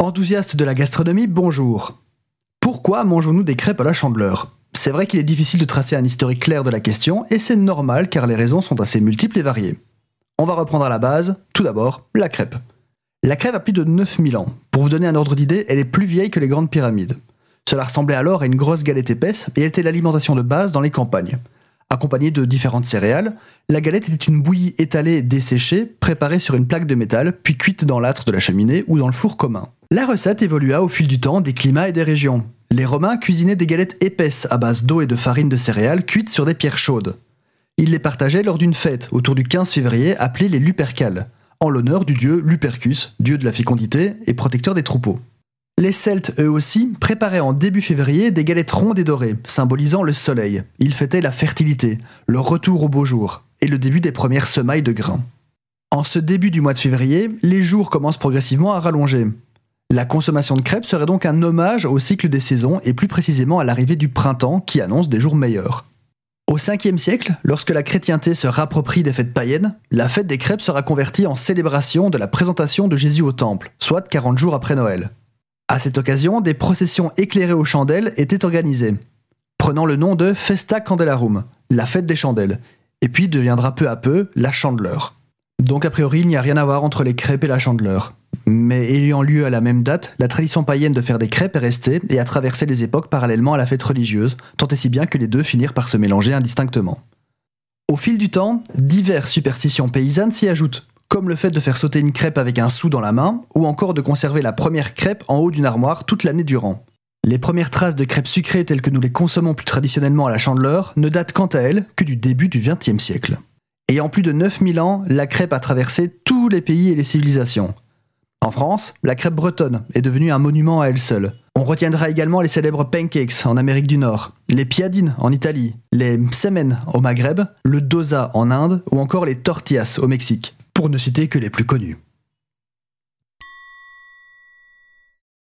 Enthousiastes de la gastronomie, bonjour. Pourquoi mangeons-nous des crêpes à la chandeleur? C'est vrai qu'il est difficile de tracer un historique clair de la question, et c'est normal car les raisons sont assez multiples et variées. On va reprendre à la base, tout d'abord, la crêpe. La crêpe a plus de 9000 ans. Pour vous donner un ordre d'idée, elle est plus vieille que les grandes pyramides. Cela ressemblait alors à une grosse galette épaisse et elle était l'alimentation de base dans les campagnes. Accompagnée de différentes céréales, la galette était une bouillie étalée desséchée, préparée sur une plaque de métal, puis cuite dans l'âtre de la cheminée ou dans le four commun. La recette évolua au fil du temps des climats et des régions. Les Romains cuisinaient des galettes épaisses à base d'eau et de farine de céréales cuites sur des pierres chaudes. Ils les partageaient lors d'une fête autour du 15 février appelée les Lupercales, en l'honneur du dieu Lupercus, dieu de la fécondité et protecteur des troupeaux. Les Celtes, eux aussi, préparaient en début février des galettes rondes et dorées, symbolisant le soleil. Ils fêtaient la fertilité, le retour au beau jour, et le début des premières semailles de grains. En ce début du mois de février, les jours commencent progressivement à rallonger. La consommation de crêpes serait donc un hommage au cycle des saisons et plus précisément à l'arrivée du printemps qui annonce des jours meilleurs. Au 5e siècle, lorsque la chrétienté se rapproprie des fêtes païennes, la fête des crêpes sera convertie en célébration de la présentation de Jésus au temple, soit 40 jours après Noël. À cette occasion, des processions éclairées aux chandelles étaient organisées, prenant le nom de Festa Candelarum, la fête des chandelles, et puis deviendra peu à peu la chandeleur. Donc a priori, il n'y a rien à voir entre les crêpes et la chandeleur. Mais ayant lieu à la même date, la tradition païenne de faire des crêpes est restée et a traversé les époques parallèlement à la fête religieuse, tant et si bien que les deux finirent par se mélanger indistinctement. Au fil du temps, diverses superstitions paysannes s'y ajoutent, comme le fait de faire sauter une crêpe avec un sou dans la main, ou encore de conserver la première crêpe en haut d'une armoire toute l'année durant. Les premières traces de crêpes sucrées telles que nous les consommons plus traditionnellement à la chandeleur ne datent quant à elles que du début du XXe siècle. Ayant plus de 9000 ans, la crêpe a traversé tous les pays et les civilisations. En France, la crêpe bretonne est devenue un monument à elle seule. On retiendra également les célèbres pancakes en Amérique du Nord, les piadines en Italie, les msemen au Maghreb, le dosa en Inde ou encore les tortillas au Mexique pour ne citer que les plus connus.